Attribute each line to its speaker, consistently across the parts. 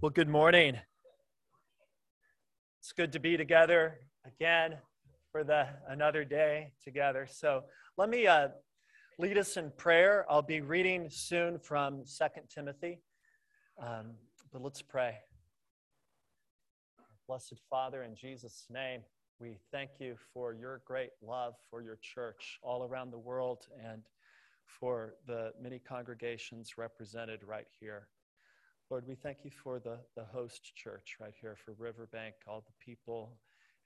Speaker 1: Well, good morning. It's good to be together again for the another day together. So let me uh, lead us in prayer. I'll be reading soon from Second Timothy, um, but let's pray. Blessed Father, in Jesus' name, we thank you for your great love for your church all around the world and for the many congregations represented right here. Lord, we thank you for the, the host church right here for Riverbank, all the people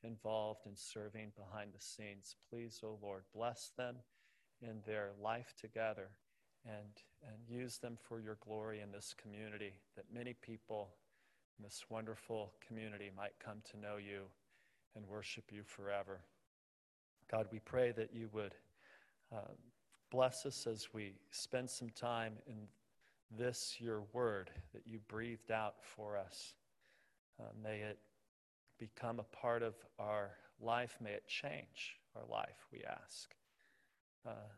Speaker 1: involved in serving behind the scenes. Please, oh Lord, bless them in their life together and, and use them for your glory in this community, that many people in this wonderful community might come to know you and worship you forever. God, we pray that you would uh, bless us as we spend some time in this, your word that you breathed out for us. Uh, may it become a part of our life. May it change our life, we ask. Uh,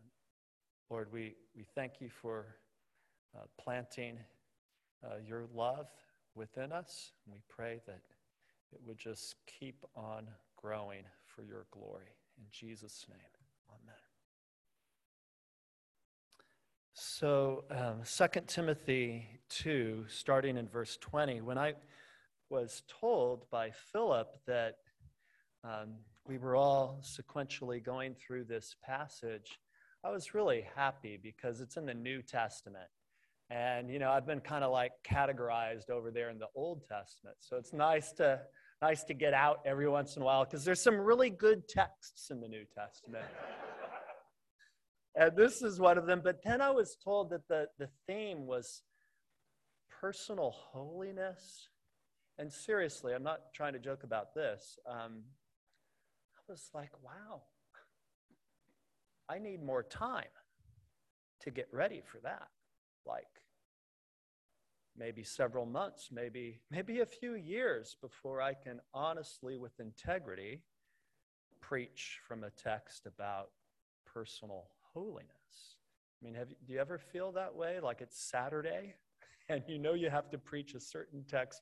Speaker 1: Lord, we, we thank you for uh, planting uh, your love within us. We pray that it would just keep on growing for your glory. In Jesus' name. So, um, 2 Timothy 2, starting in verse 20, when I was told by Philip that um, we were all sequentially going through this passage, I was really happy because it's in the New Testament. And, you know, I've been kind of like categorized over there in the Old Testament. So it's nice to, nice to get out every once in a while because there's some really good texts in the New Testament and this is one of them. But then I was told that the, the theme was personal holiness. And seriously, I'm not trying to joke about this. Um, I was like, wow, I need more time to get ready for that. Like maybe several months, maybe maybe a few years before I can honestly, with integrity, preach from a text about personal holiness. I mean, have, do you ever feel that way? Like it's Saturday and you know you have to preach a certain text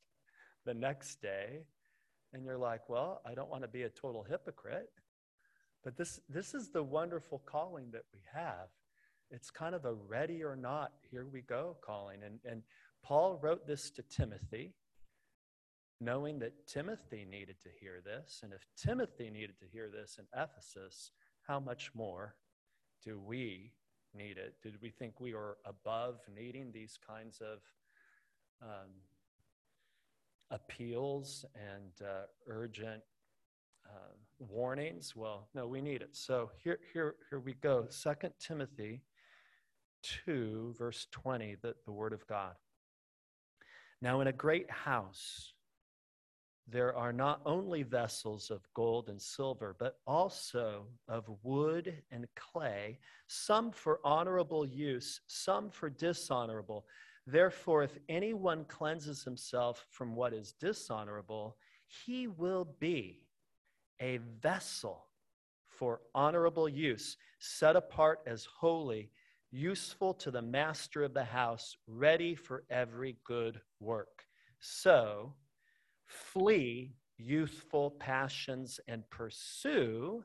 Speaker 1: the next day, and you're like, well, I don't want to be a total hypocrite. But this, this is the wonderful calling that we have. It's kind of a ready or not, here we go calling. And, and Paul wrote this to Timothy, knowing that Timothy needed to hear this. And if Timothy needed to hear this in Ephesus, how much more do we need it? Did we think we were above needing these kinds of um, appeals and uh, urgent uh, warnings? Well, no, we need it. So here, here, here we go. Second Timothy 2, verse 20, the, the word of God. Now, in a great house, there are not only vessels of gold and silver, but also of wood and clay, some for honorable use, some for dishonorable. Therefore, if anyone cleanses himself from what is dishonorable, he will be a vessel for honorable use, set apart as holy, useful to the master of the house, ready for every good work. So, flee youthful passions and pursue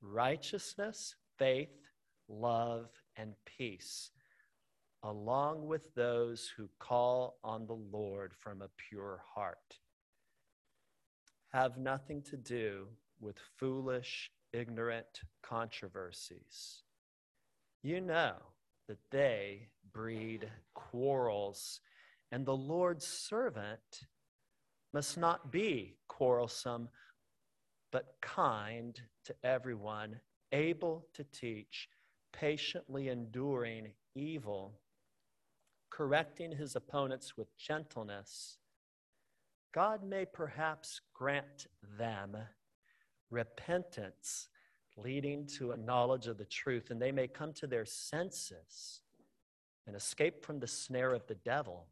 Speaker 1: righteousness, faith, love, and peace, along with those who call on the Lord from a pure heart. Have nothing to do with foolish, ignorant controversies. You know that they breed quarrels, and the Lord's servant must not be quarrelsome, but kind to everyone, able to teach, patiently enduring evil, correcting his opponents with gentleness. God may perhaps grant them repentance leading to a knowledge of the truth, and they may come to their senses and escape from the snare of the devil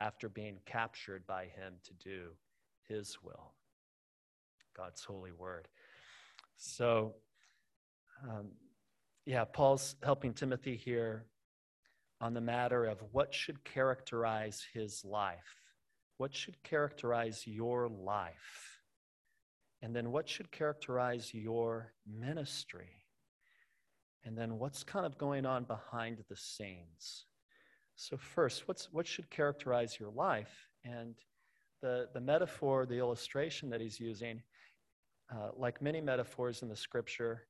Speaker 1: after being captured by him to do his will. God's holy word. So, um, yeah, Paul's helping Timothy here on the matter of what should characterize his life. what should characterize your life? And then what should characterize your ministry? And then what's kind of going on behind the scenes? So, first, what's, what should characterize your life? And the, the metaphor, the illustration that he's using, uh, like many metaphors in the scripture,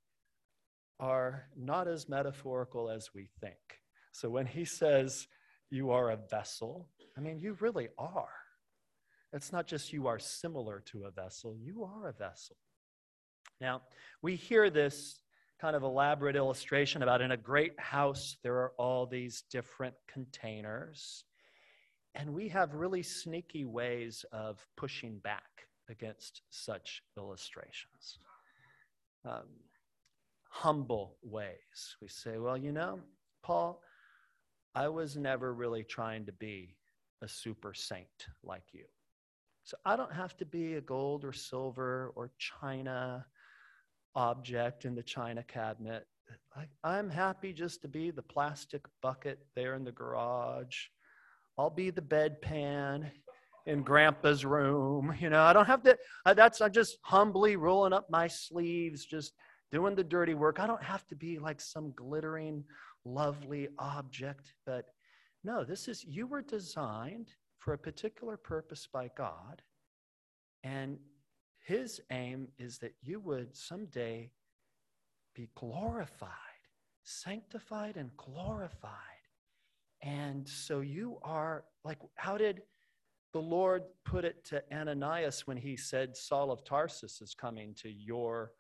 Speaker 1: are not as metaphorical as we think. So when he says, you are a vessel, I mean, you really are. It's not just you are similar to a vessel, you are a vessel. Now, we hear this kind of elaborate illustration about in a great house, there are all these different containers. And we have really sneaky ways of pushing back against such illustrations. Um, humble ways. We say, well, you know, Paul, I was never really trying to be a super saint like you. So I don't have to be a gold or silver or china object in the china cabinet. I, am happy just to be the plastic bucket there in the garage. I'll be the bedpan in grandpa's room. You know, I don't have to, that's, I'm just humbly rolling up my sleeves, just doing the dirty work. I don't have to be like some glittering, lovely object. But no, this is, you were designed for a particular purpose by God. And his aim is that you would someday be glorified, sanctified, and glorified. And so you are like, how did the Lord put it to Ananias when he said, Saul of Tarsus is coming to your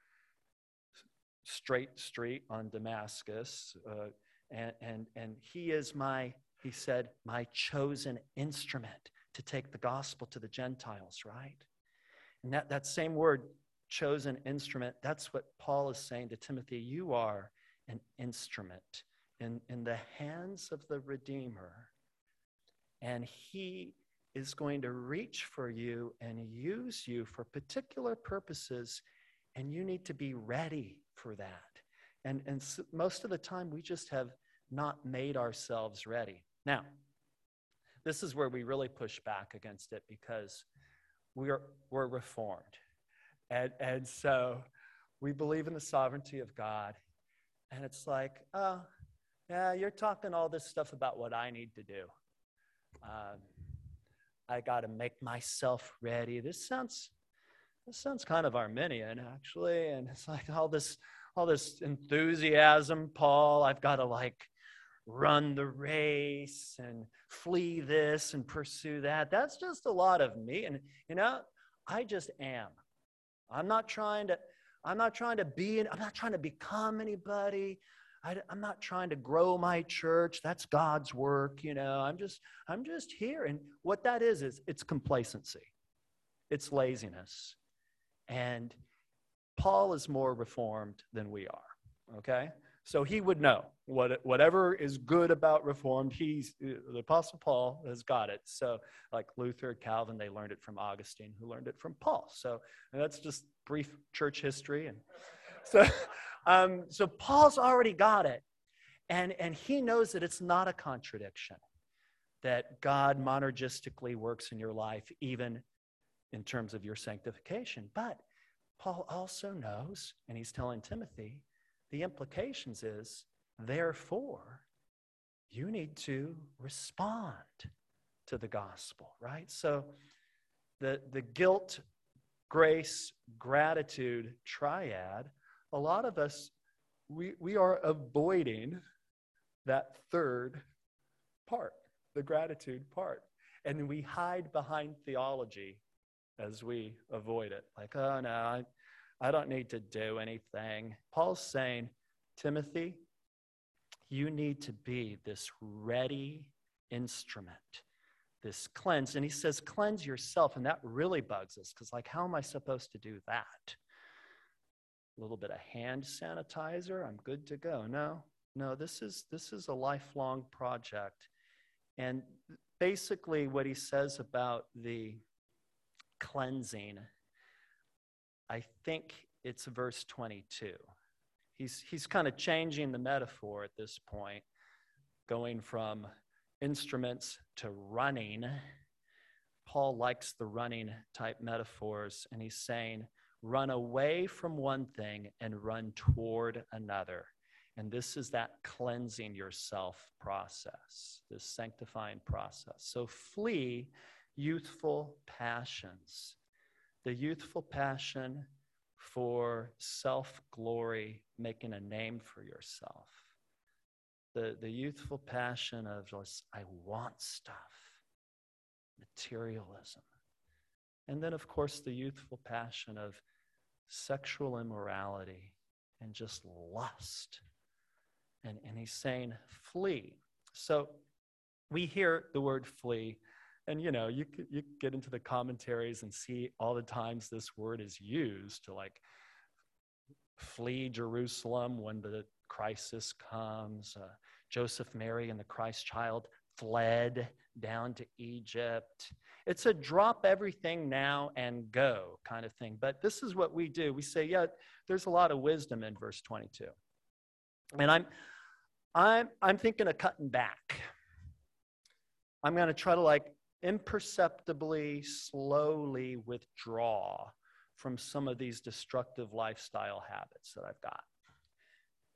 Speaker 1: straight street on Damascus. Uh, and, and, and he is my, he said, my chosen instrument to take the gospel to the Gentiles, right? And that, that same word, chosen instrument, that's what Paul is saying to Timothy. You are an instrument in, in the hands of the Redeemer. And he is going to reach for you and use you for particular purposes, and you need to be ready for that. And, and so most of the time, we just have not made ourselves ready. Now, this is where we really push back against it because we're, we're reformed. And, and so we believe in the sovereignty of God. And it's like, oh, yeah, you're talking all this stuff about what I need to do. Um, I got to make myself ready. This sounds this sounds kind of Arminian, actually. And it's like all this, all this enthusiasm, Paul. I've got to like run the race and flee this and pursue that. That's just a lot of me. And you know, I just am. I'm not trying to, I'm not trying to be, I'm not trying to become anybody. I, am not trying to grow my church. That's God's work, you know. I'm just, I'm just here. And what that is, is it's complacency. It's laziness. And Paul is more reformed than we are, okay? So he would know what, whatever is good about reformed, he's, the Apostle Paul has got it. So, like Luther, Calvin, they learned it from Augustine, who learned it from Paul. So, that's just brief church history. And so, um, so Paul's already got it. And, and he knows that it's not a contradiction, that God monergistically works in your life, even in terms of your sanctification. But Paul also knows, and he's telling Timothy, the implications is, therefore, you need to respond to the gospel, right? So the, the guilt, grace, gratitude triad, a lot of us, we, we are avoiding that third part, the gratitude part. And we hide behind theology as we avoid it. Like, oh no, I, I don't need to do anything. Paul's saying, Timothy, you need to be this ready instrument, this cleanse. And he says, cleanse yourself. And that really bugs us because, like, how am I supposed to do that? A little bit of hand sanitizer, I'm good to go. No, no, this is this is a lifelong project. And basically what he says about the cleansing, I think it's verse 22. He's, he's kind of changing the metaphor at this point, going from instruments to running. Paul likes the running type metaphors, and he's saying, run away from one thing and run toward another. And this is that cleansing yourself process, this sanctifying process. So flee youthful passions. The youthful passion for self glory, making a name for yourself. The, the youthful passion of just, I want stuff, materialism. And then, of course, the youthful passion of sexual immorality and just lust. And, and he's saying, flee. So we hear the word flee, and you know, you, you get into the commentaries and see all the times this word is used to like flee Jerusalem when the crisis comes. Uh, Joseph, Mary, and the Christ child fled down to Egypt. It's a drop everything now and go kind of thing. But this is what we do. We say, yeah, there's a lot of wisdom in verse 22. And I'm I'm I'm thinking of cutting back. I'm going to try to like imperceptibly, slowly withdraw from some of these destructive lifestyle habits that I've got.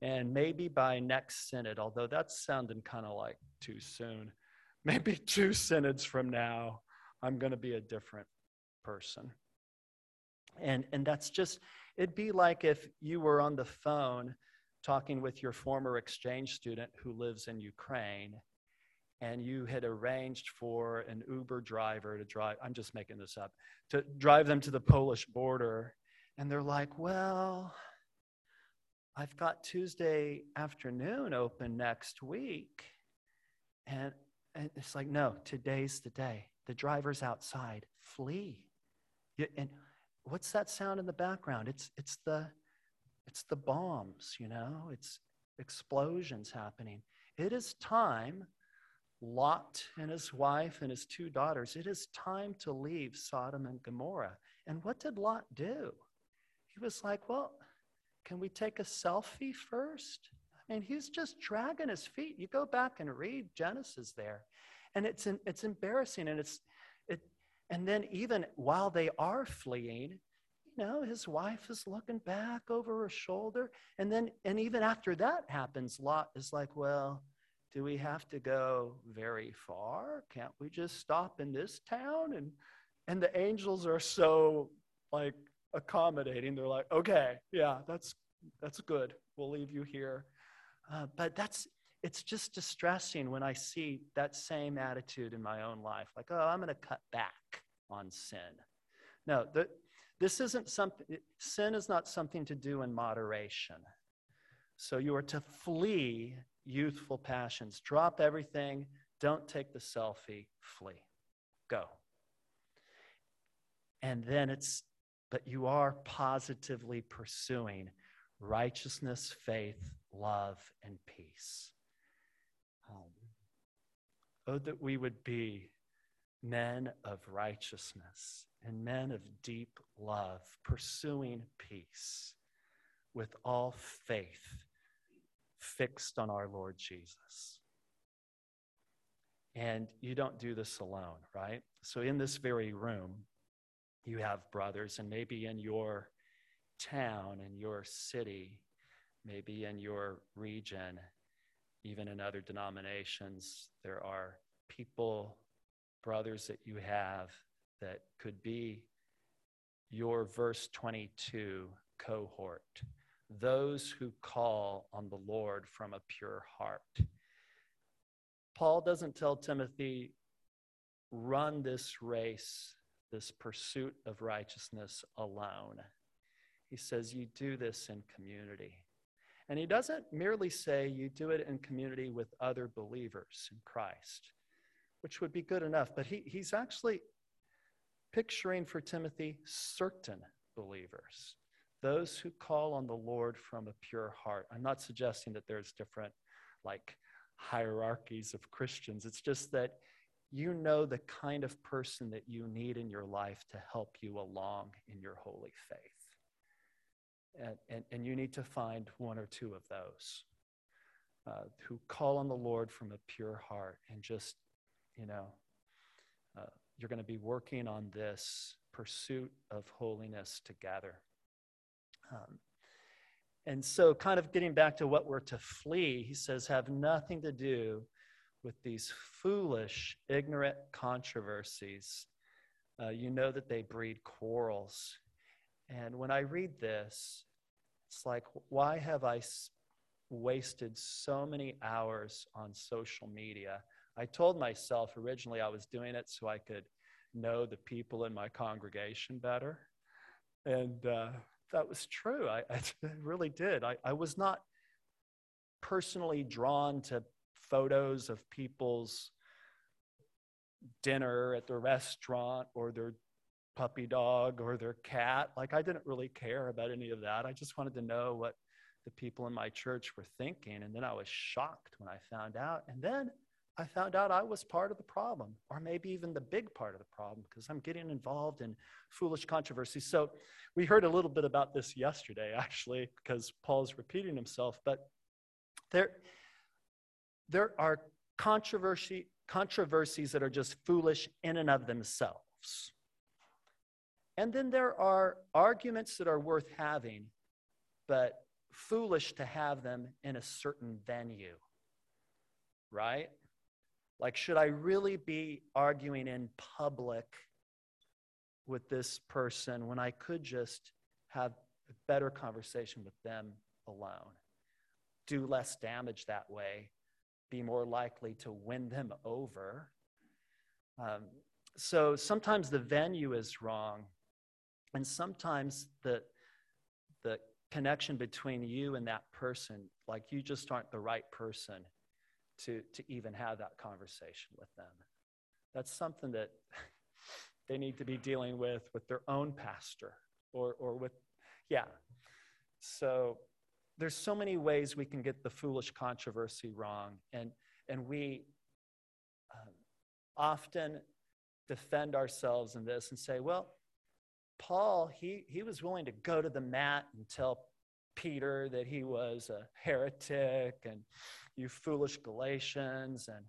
Speaker 1: And maybe by next synod, although that's sounding kind of like too soon, maybe two synods from now, I'm going to be a different person. And, and that's just, it'd be like if you were on the phone talking with your former exchange student who lives in Ukraine and you had arranged for an Uber driver to drive, I'm just making this up, to drive them to the Polish border. And they're like, well, I've got Tuesday afternoon open next week. And, and it's like, no, today's the day. The driver's outside. Flee. And what's that sound in the background? It's, it's, the, it's the bombs, you know, it's explosions happening. It is time Lot and his wife and his two daughters, it is time to leave Sodom and Gomorrah. And what did Lot do? He was like, Well, can we take a selfie first? I mean, he's just dragging his feet. You go back and read Genesis there. And it's, it's embarrassing. And, it's, it, and then, even while they are fleeing, you know, his wife is looking back over her shoulder. And then, and even after that happens, Lot is like, Well, do we have to go very far? Can't we just stop in this town? And and the angels are so like accommodating. They're like, okay, yeah, that's that's good. We'll leave you here. Uh, but that's it's just distressing when I see that same attitude in my own life. Like, oh, I'm going to cut back on sin. No, the, this isn't something. Sin is not something to do in moderation. So you are to flee youthful passions. Drop everything. Don't take the selfie. Flee. Go. And then it's, but you are positively pursuing righteousness, faith, love, and peace. Um, oh, that we would be men of righteousness and men of deep love, pursuing peace with all faith fixed on our Lord Jesus. And you don't do this alone, right? So, in this very room, you have brothers, and maybe in your town, in your city, maybe in your region, even in other denominations, there are people, brothers that you have that could be your verse 22 cohort those who call on the Lord from a pure heart. Paul doesn't tell Timothy, run this race, this pursuit of righteousness alone. He says, you do this in community. And he doesn't merely say you do it in community with other believers in Christ, which would be good enough, but he, he's actually picturing for Timothy certain believers those who call on the Lord from a pure heart. I'm not suggesting that there's different like hierarchies of Christians. It's just that you know the kind of person that you need in your life to help you along in your holy faith. And, and, and you need to find one or two of those uh, who call on the Lord from a pure heart and just, you know, uh, you're going to be working on this pursuit of holiness together. Um, and so, kind of getting back to what we're to flee, he says, have nothing to do with these foolish, ignorant controversies. Uh, you know that they breed quarrels. And when I read this, it's like, why have I wasted so many hours on social media? I told myself originally I was doing it so I could know the people in my congregation better. And uh, that was true. I, I really did. I, I was not personally drawn to photos of people's dinner at the restaurant or their puppy dog or their cat. Like, I didn't really care about any of that. I just wanted to know what the people in my church were thinking. And then I was shocked when I found out. And then I found out I was part of the problem, or maybe even the big part of the problem, because I'm getting involved in foolish controversies. So we heard a little bit about this yesterday, actually, because Paul's repeating himself. But there, there are controversy, controversies that are just foolish in and of themselves. And then there are arguments that are worth having, but foolish to have them in a certain venue, right? Like, should I really be arguing in public with this person when I could just have a better conversation with them alone? Do less damage that way, be more likely to win them over. Um, so sometimes the venue is wrong, and sometimes the, the connection between you and that person, like you just aren't the right person to, to even have that conversation with them. That's something that they need to be dealing with with their own pastor or, or with, yeah. So there's so many ways we can get the foolish controversy wrong. And, and we um, often defend ourselves in this and say, well, Paul, he, he was willing to go to the mat and tell Peter that he was a heretic and you foolish Galatians and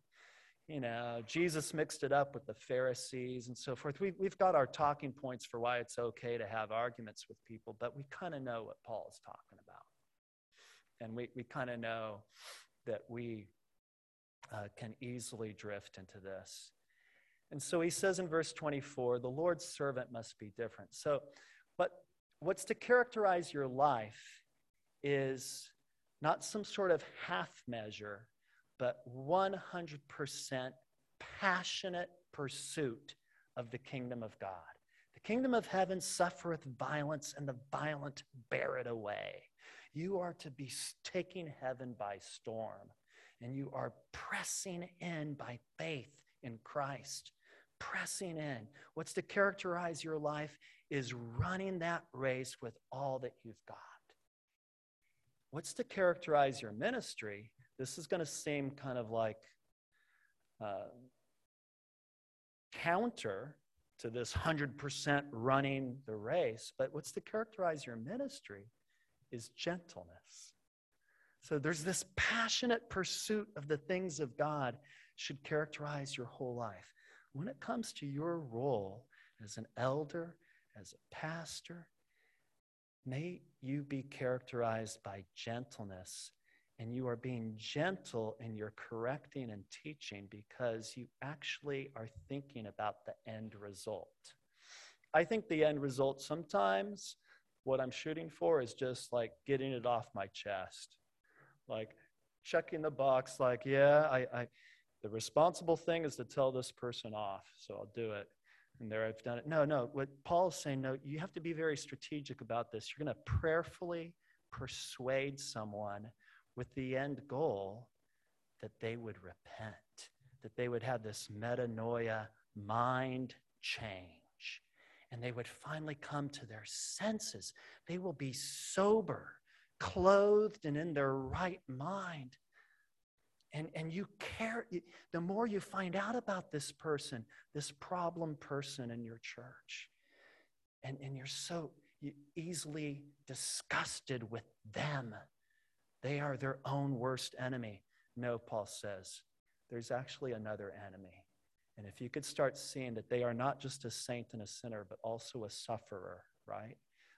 Speaker 1: you know, Jesus mixed it up with the Pharisees and so forth. We, we've got our talking points for why it's okay to have arguments with people, but we kind of know what Paul is talking about. And we, we kind of know that we uh, can easily drift into this. And so he says in verse 24, the Lord's servant must be different. So, but what's to characterize your life is not some sort of half measure, but 100% passionate pursuit of the kingdom of God. The kingdom of heaven suffereth violence, and the violent bear it away. You are to be taking heaven by storm, and you are pressing in by faith in Christ. Pressing in. What's to characterize your life is running that race with all that you've got. What's to characterize your ministry? This is going to seem kind of like uh, counter to this 100% running the race, but what's to characterize your ministry is gentleness. So there's this passionate pursuit of the things of God should characterize your whole life. When it comes to your role as an elder, as a pastor, May you be characterized by gentleness, and you are being gentle in your correcting and teaching because you actually are thinking about the end result. I think the end result sometimes, what I'm shooting for is just like getting it off my chest, like checking the box, like, yeah, I, I the responsible thing is to tell this person off, so I'll do it and there I've done it. No, no. What Paul's saying, no, you have to be very strategic about this. You're going to prayerfully persuade someone with the end goal that they would repent, that they would have this metanoia mind change, and they would finally come to their senses. They will be sober, clothed, and in their right mind and, and you care, the more you find out about this person, this problem person in your church, and, and you're so easily disgusted with them. They are their own worst enemy. No, Paul says, there's actually another enemy, And if you could start seeing that they are not just a saint and a sinner, but also a sufferer, right?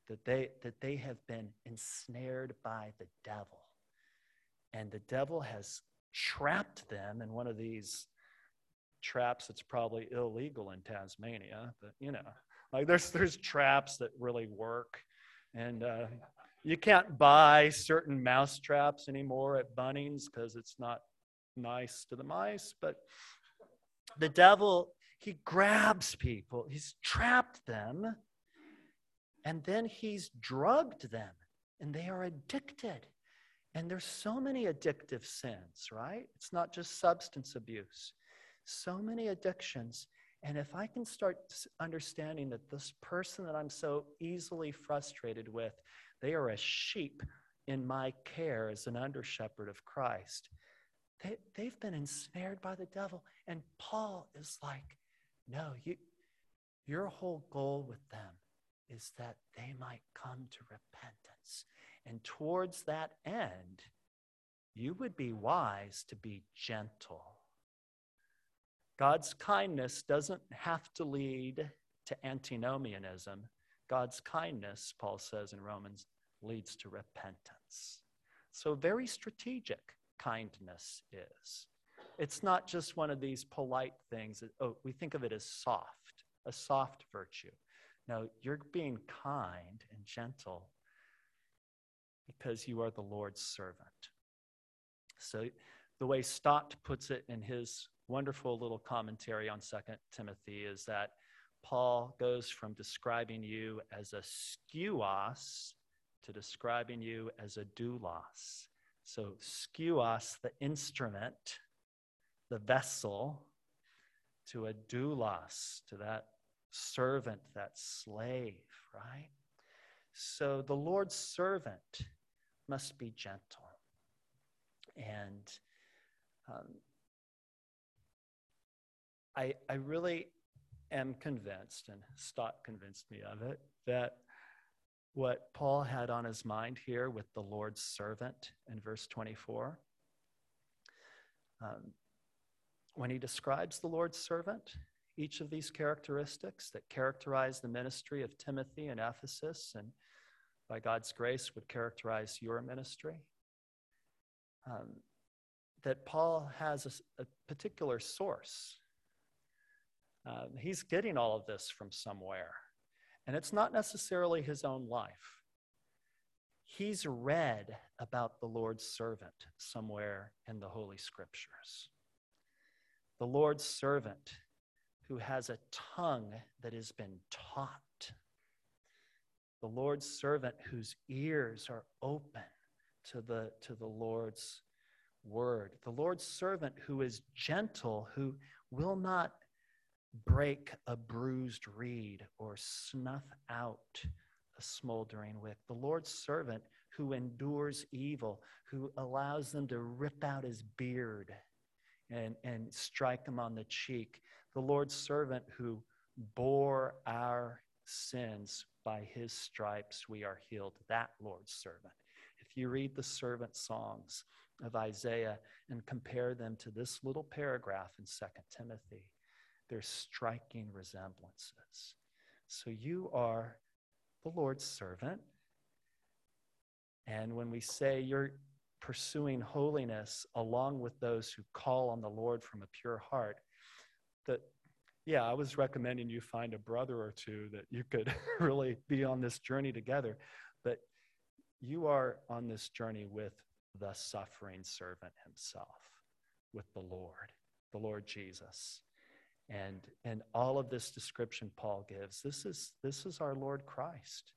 Speaker 1: That they, that they have been ensnared by the devil. And the devil has trapped them in one of these traps that's probably illegal in Tasmania, but you know, like there's there's traps that really work, and uh, you can't buy certain mouse traps anymore at Bunnings because it's not nice to the mice. But the devil he grabs people, he's trapped them, and then he's drugged them, and they are addicted. And there's so many addictive sins, right? It's not just substance abuse. So many addictions. And if I can start understanding that this person that I'm so easily frustrated with, they are a sheep in my care as an under shepherd of Christ. They, they've been ensnared by the devil. And Paul is like, no, you, your whole goal with them is that they might come to repentance. And towards that end, you would be wise to be gentle. God's kindness doesn't have to lead to antinomianism. God's kindness, Paul says in Romans, leads to repentance. So, very strategic kindness is. It's not just one of these polite things. That, oh, we think of it as soft, a soft virtue. No, you're being kind and gentle because you are the Lord's servant. So, the way Stott puts it in his wonderful little commentary on Second Timothy is that Paul goes from describing you as a skeuos to describing you as a doulos. So, skeuos, the instrument, the vessel, to a doulos, to that servant, that slave, right? So, the Lord's servant must be gentle. And um, I, I really am convinced, and Stott convinced me of it, that what Paul had on his mind here with the Lord's servant in verse 24, um, when he describes the Lord's servant, each of these characteristics that characterize the ministry of Timothy in Ephesus and by God's grace would characterize your ministry. Um, that Paul has a, a particular source. Um, he's getting all of this from somewhere, and it's not necessarily his own life. He's read about the Lord's servant somewhere in the Holy Scriptures. The Lord's servant who has a tongue that has been taught the Lord's servant whose ears are open to the, to the Lord's word, the Lord's servant who is gentle, who will not break a bruised reed or snuff out a smoldering wick, the Lord's servant who endures evil, who allows them to rip out his beard and, and strike him on the cheek, the Lord's servant who bore our sins by his stripes we are healed. That Lord's servant. If you read the servant songs of Isaiah and compare them to this little paragraph in Second Timothy, they're striking resemblances. So you are the Lord's servant. And when we say you're pursuing holiness along with those who call on the Lord from a pure heart, that yeah, I was recommending you find a brother or two that you could really be on this journey together. But you are on this journey with the suffering servant himself, with the Lord, the Lord Jesus. And, and all of this description Paul gives, this is, this is our Lord Christ.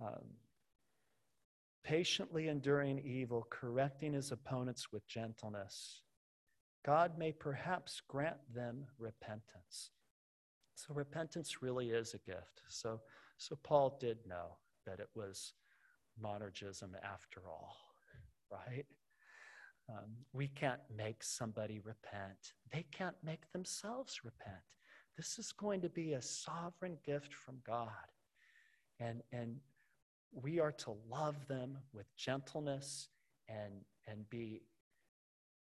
Speaker 1: Um, patiently enduring evil, correcting his opponents with gentleness God may perhaps grant them repentance. So repentance really is a gift. So, so Paul did know that it was monergism after all, right? Um, we can't make somebody repent. They can't make themselves repent. This is going to be a sovereign gift from God. And, and we are to love them with gentleness and, and be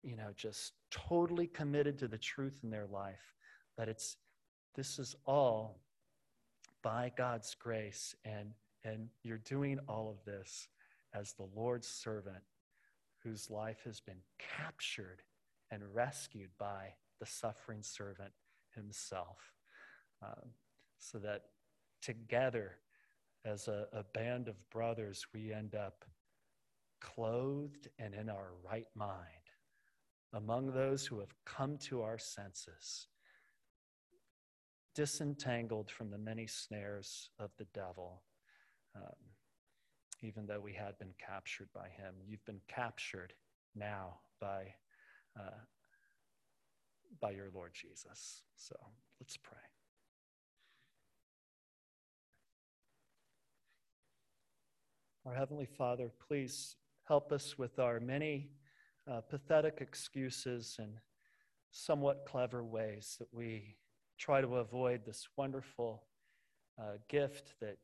Speaker 1: you know, just totally committed to the truth in their life. but it's this is all by God's grace, and, and you're doing all of this as the Lord's servant whose life has been captured and rescued by the suffering servant himself. Um, so that together, as a, a band of brothers, we end up clothed and in our right mind among those who have come to our senses, disentangled from the many snares of the devil. Um, even though we had been captured by him, you've been captured now by, uh, by your Lord Jesus. So let's pray. Our Heavenly Father, please help us with our many uh, pathetic excuses and somewhat clever ways that we try to avoid this wonderful uh, gift that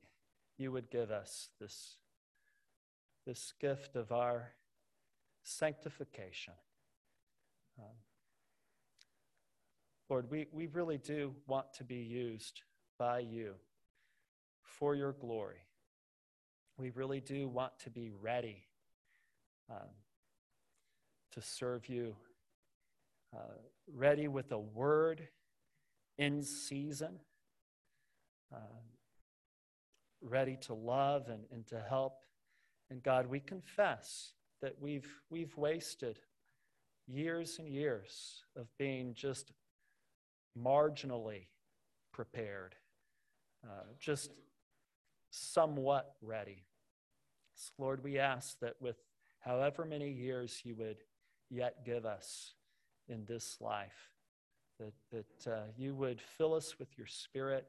Speaker 1: you would give us, this, this gift of our sanctification. Um, Lord, we, we really do want to be used by you for your glory we really do want to be ready um, to serve you, uh, ready with a word in season, uh, ready to love and, and to help. And God, we confess that we've, we've wasted years and years of being just marginally prepared, uh, just somewhat ready. So Lord, we ask that with however many years you would yet give us in this life, that, that uh, you would fill us with your spirit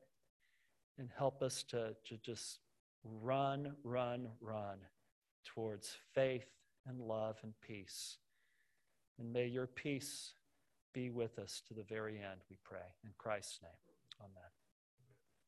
Speaker 1: and help us to, to just run, run, run towards faith and love and peace. And may your peace be with us to the very end, we pray. In Christ's name, amen.